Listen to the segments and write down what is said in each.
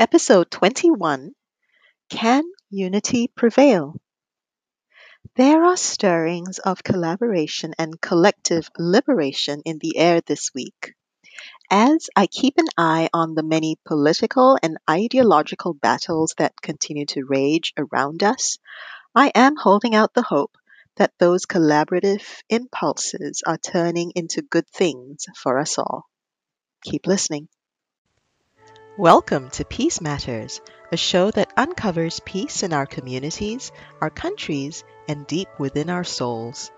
Episode 21 Can Unity Prevail? There are stirrings of collaboration and collective liberation in the air this week. As I keep an eye on the many political and ideological battles that continue to rage around us, I am holding out the hope that those collaborative impulses are turning into good things for us all. Keep listening. Welcome to Peace Matters, a show that uncovers peace in our communities, our countries, and deep within our souls.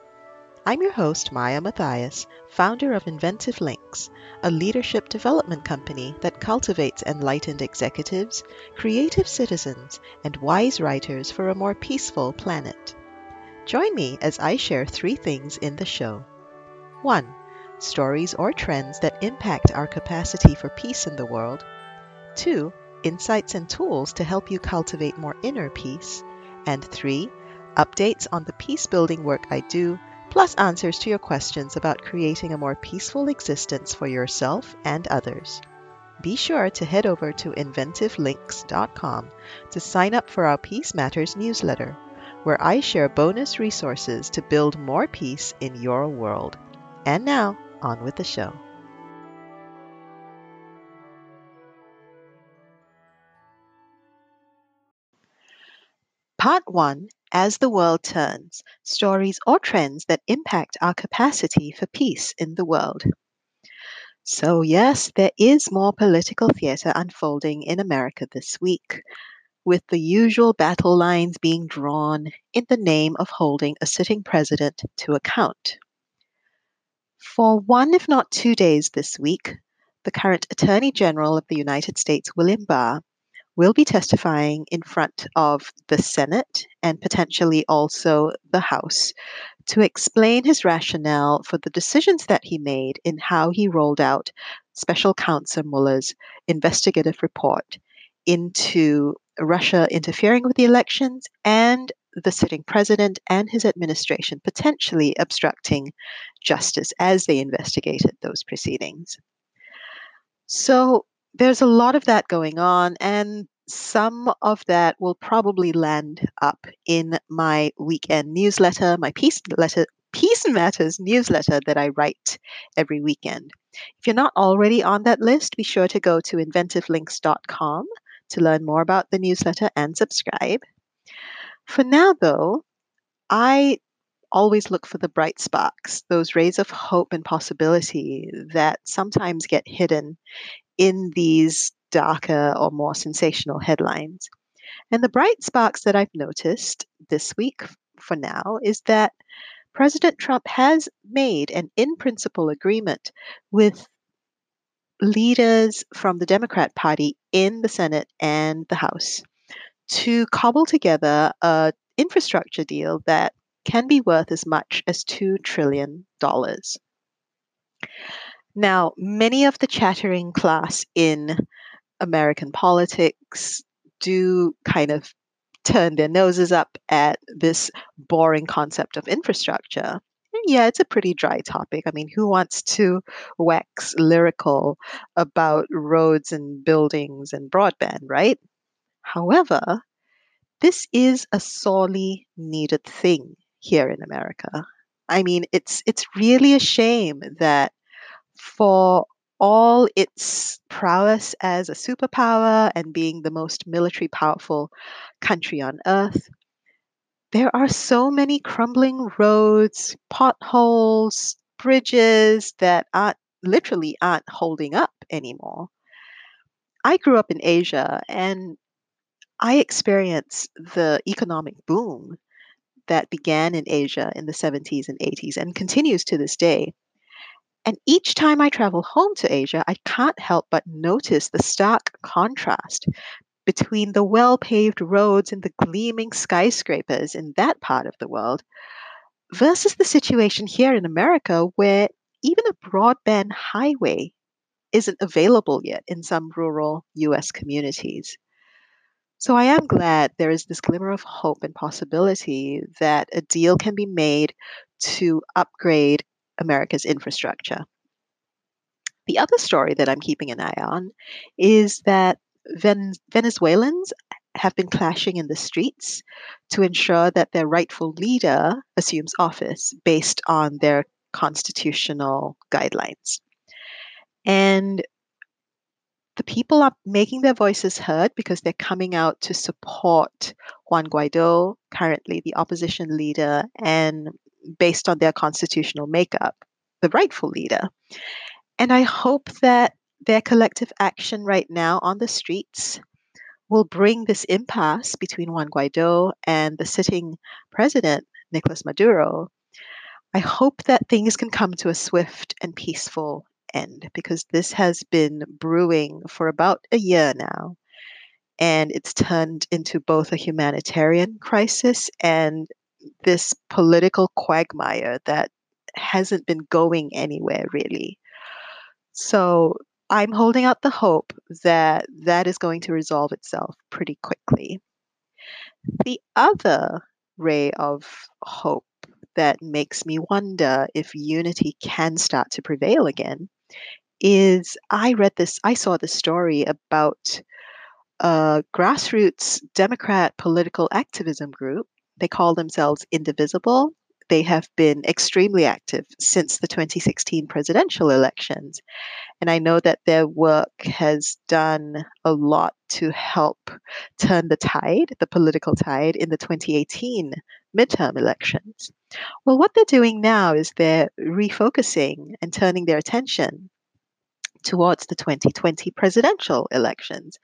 I'm your host, Maya Matthias, founder of Inventive Links, a leadership development company that cultivates enlightened executives, creative citizens, and wise writers for a more peaceful planet. Join me as I share three things in the show. 1. Stories or trends that impact our capacity for peace in the world. 2. Insights and tools to help you cultivate more inner peace. And 3. Updates on the peace building work I do, plus answers to your questions about creating a more peaceful existence for yourself and others. Be sure to head over to inventivelinks.com to sign up for our Peace Matters newsletter, where I share bonus resources to build more peace in your world. And now, on with the show. Part 1 As the World Turns Stories or Trends that Impact Our Capacity for Peace in the World. So, yes, there is more political theater unfolding in America this week, with the usual battle lines being drawn in the name of holding a sitting president to account. For one, if not two days this week, the current Attorney General of the United States, William Barr, will be testifying in front of the Senate and potentially also the House to explain his rationale for the decisions that he made in how he rolled out Special Counsel Mueller's investigative report into Russia interfering with the elections and the sitting president and his administration potentially obstructing justice as they investigated those proceedings. So there's a lot of that going on, and some of that will probably land up in my weekend newsletter, my peace letter, Peace Matters newsletter that I write every weekend. If you're not already on that list, be sure to go to inventivelinks.com to learn more about the newsletter and subscribe. For now, though, I always look for the bright sparks, those rays of hope and possibility that sometimes get hidden in these darker or more sensational headlines. And the bright sparks that I've noticed this week for now is that President Trump has made an in principle agreement with leaders from the Democrat Party in the Senate and the House to cobble together an infrastructure deal that can be worth as much as $2 trillion. Now, many of the chattering class in American politics do kind of turn their noses up at this boring concept of infrastructure. Yeah, it's a pretty dry topic. I mean, who wants to wax lyrical about roads and buildings and broadband, right? However, this is a sorely needed thing here in America. I mean, it's it's really a shame that for all its prowess as a superpower and being the most military powerful country on earth, there are so many crumbling roads, potholes, bridges that aren't literally aren't holding up anymore. I grew up in Asia and I experienced the economic boom that began in Asia in the 70s and 80s and continues to this day. And each time I travel home to Asia, I can't help but notice the stark contrast between the well paved roads and the gleaming skyscrapers in that part of the world versus the situation here in America where even a broadband highway isn't available yet in some rural US communities. So I am glad there is this glimmer of hope and possibility that a deal can be made to upgrade America's infrastructure. The other story that I'm keeping an eye on is that Ven- Venezuelans have been clashing in the streets to ensure that their rightful leader assumes office based on their constitutional guidelines. And the people are making their voices heard because they're coming out to support Juan Guaido, currently the opposition leader, and based on their constitutional makeup, the rightful leader. And I hope that their collective action right now on the streets will bring this impasse between Juan Guaido and the sitting president, Nicolas Maduro. I hope that things can come to a swift and peaceful end because this has been brewing for about a year now. And it's turned into both a humanitarian crisis and this political quagmire that hasn't been going anywhere really. So I'm holding out the hope that that is going to resolve itself pretty quickly. The other ray of hope that makes me wonder if unity can start to prevail again is I read this, I saw the story about a grassroots Democrat political activism group. They call themselves Indivisible. They have been extremely active since the 2016 presidential elections. And I know that their work has done a lot to help turn the tide, the political tide, in the 2018 midterm elections. Well, what they're doing now is they're refocusing and turning their attention towards the 2020 presidential elections.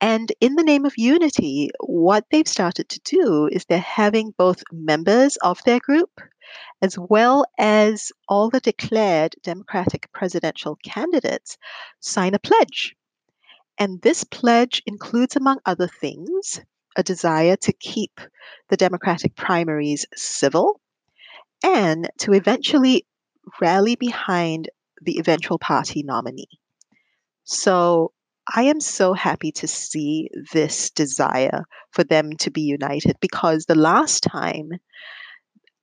And in the name of unity, what they've started to do is they're having both members of their group as well as all the declared Democratic presidential candidates sign a pledge. And this pledge includes, among other things, a desire to keep the Democratic primaries civil and to eventually rally behind the eventual party nominee. So I am so happy to see this desire for them to be united because the last time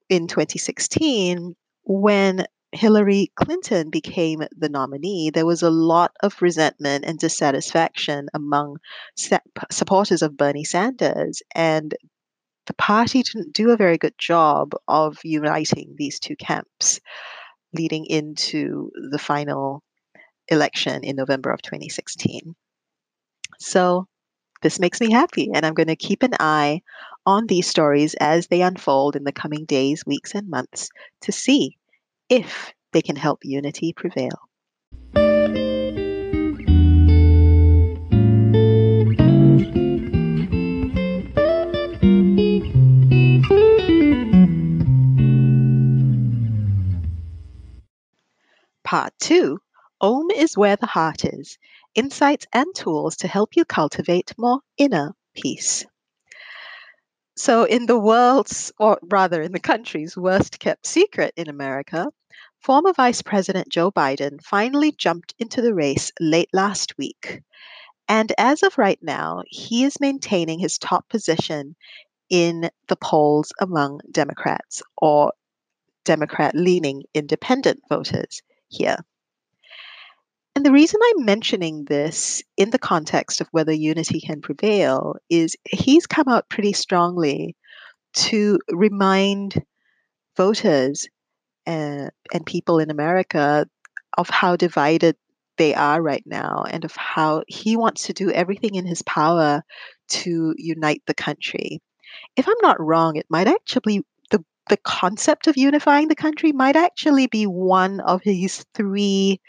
in 2016, when Hillary Clinton became the nominee, there was a lot of resentment and dissatisfaction among supporters of Bernie Sanders. And the party didn't do a very good job of uniting these two camps leading into the final election in November of 2016. So this makes me happy, and I'm going to keep an eye on these stories as they unfold in the coming days, weeks, and months to see if they can help unity prevail. Part 2 Om is where the heart is insights and tools to help you cultivate more inner peace. So, in the world's, or rather in the country's worst kept secret in America, former Vice President Joe Biden finally jumped into the race late last week. And as of right now, he is maintaining his top position in the polls among Democrats or Democrat leaning independent voters here. And the reason I'm mentioning this in the context of whether unity can prevail is he's come out pretty strongly to remind voters and, and people in America of how divided they are right now and of how he wants to do everything in his power to unite the country. If I'm not wrong, it might actually the concept of unifying the country might actually be one of his three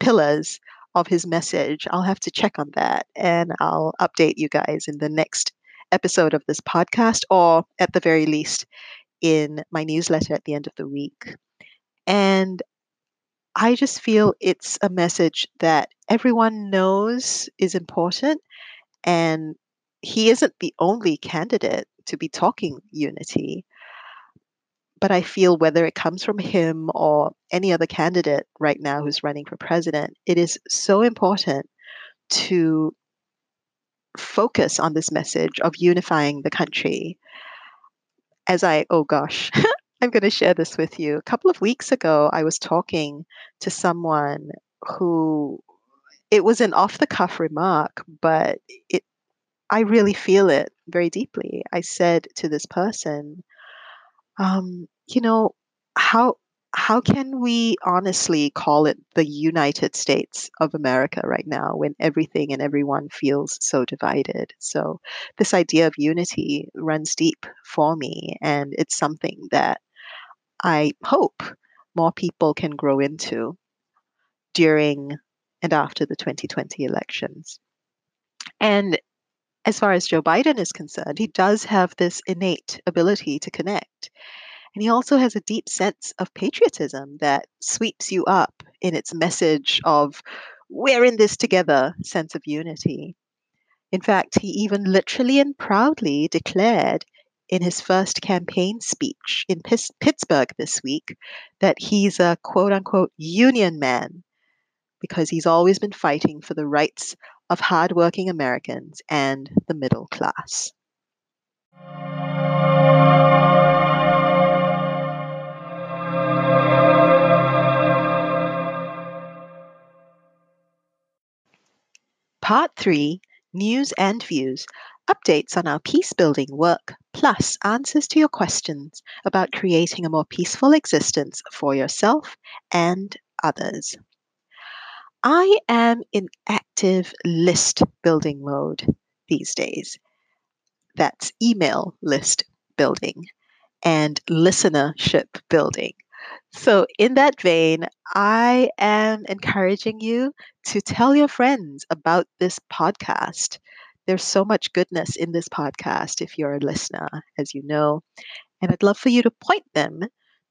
pillars of his message. I'll have to check on that and I'll update you guys in the next episode of this podcast or at the very least in my newsletter at the end of the week. And I just feel it's a message that everyone knows is important and he isn't the only candidate to be talking unity but I feel whether it comes from him or any other candidate right now mm. who's running for president, it is so important to focus on this message of unifying the country. As I, oh gosh, I'm going to share this with you. A couple of weeks ago, I was talking to someone who it was an off the cuff remark, but it I really feel it very deeply. I said to this person, um, you know, how how can we honestly call it the United States of America right now when everything and everyone feels so divided? So, this idea of unity runs deep for me, and it's something that I hope more people can grow into during and after the 2020 elections. And as far as Joe Biden is concerned, he does have this innate ability to connect. And he also has a deep sense of patriotism that sweeps you up in its message of, we're in this together sense of unity. In fact, he even literally and proudly declared in his first campaign speech in Pittsburgh this week that he's a quote unquote union man because he's always been fighting for the rights of hardworking Americans and the middle class. Part 3 News and Views updates on our peace building work, plus answers to your questions about creating a more peaceful existence for yourself and others. I am in active list building mode these days. That's email list building and listenership building. So, in that vein, I am encouraging you to tell your friends about this podcast. There's so much goodness in this podcast if you're a listener, as you know. And I'd love for you to point them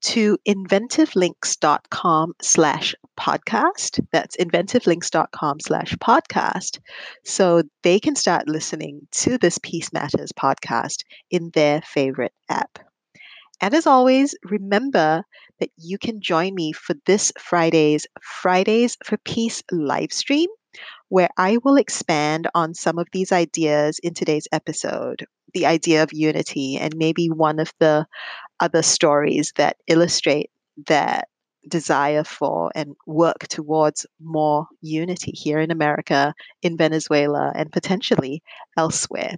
to inventivelinks.com slash podcast. That's inventivelinks.com slash podcast. So they can start listening to this Peace Matters podcast in their favorite app. And as always, remember that you can join me for this Friday's Fridays for Peace live stream, where I will expand on some of these ideas in today's episode the idea of unity and maybe one of the other stories that illustrate that desire for and work towards more unity here in America, in Venezuela, and potentially elsewhere.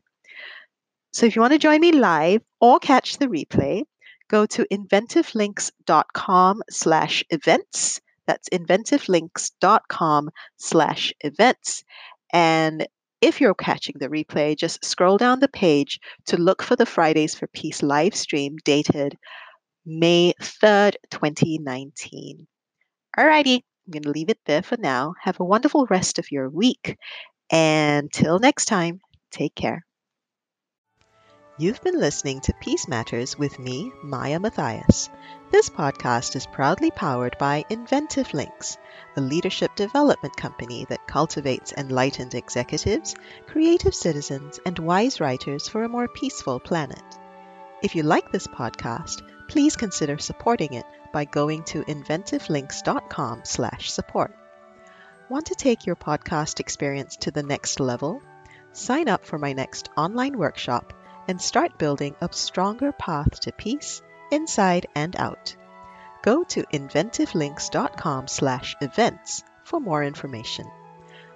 So if you want to join me live or catch the replay, go to inventivelinks.com slash events. That's inventivelinks.com slash events. And if you're catching the replay, just scroll down the page to look for the Fridays for Peace live stream dated May 3rd, 2019. Alrighty, I'm going to leave it there for now. Have a wonderful rest of your week. And till next time, take care. You've been listening to Peace Matters with me, Maya Matthias. This podcast is proudly powered by Inventive Links a leadership development company that cultivates enlightened executives, creative citizens, and wise writers for a more peaceful planet. If you like this podcast, please consider supporting it by going to inventivelinks.com/support. Want to take your podcast experience to the next level? Sign up for my next online workshop and start building a stronger path to peace inside and out go to inventivelinks.com/events for more information.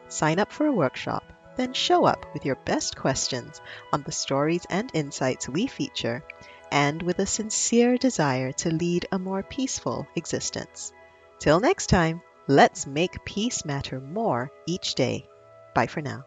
Sign up for a workshop, then show up with your best questions on the stories and insights we feature and with a sincere desire to lead a more peaceful existence. Till next time, let's make peace matter more each day. Bye for now.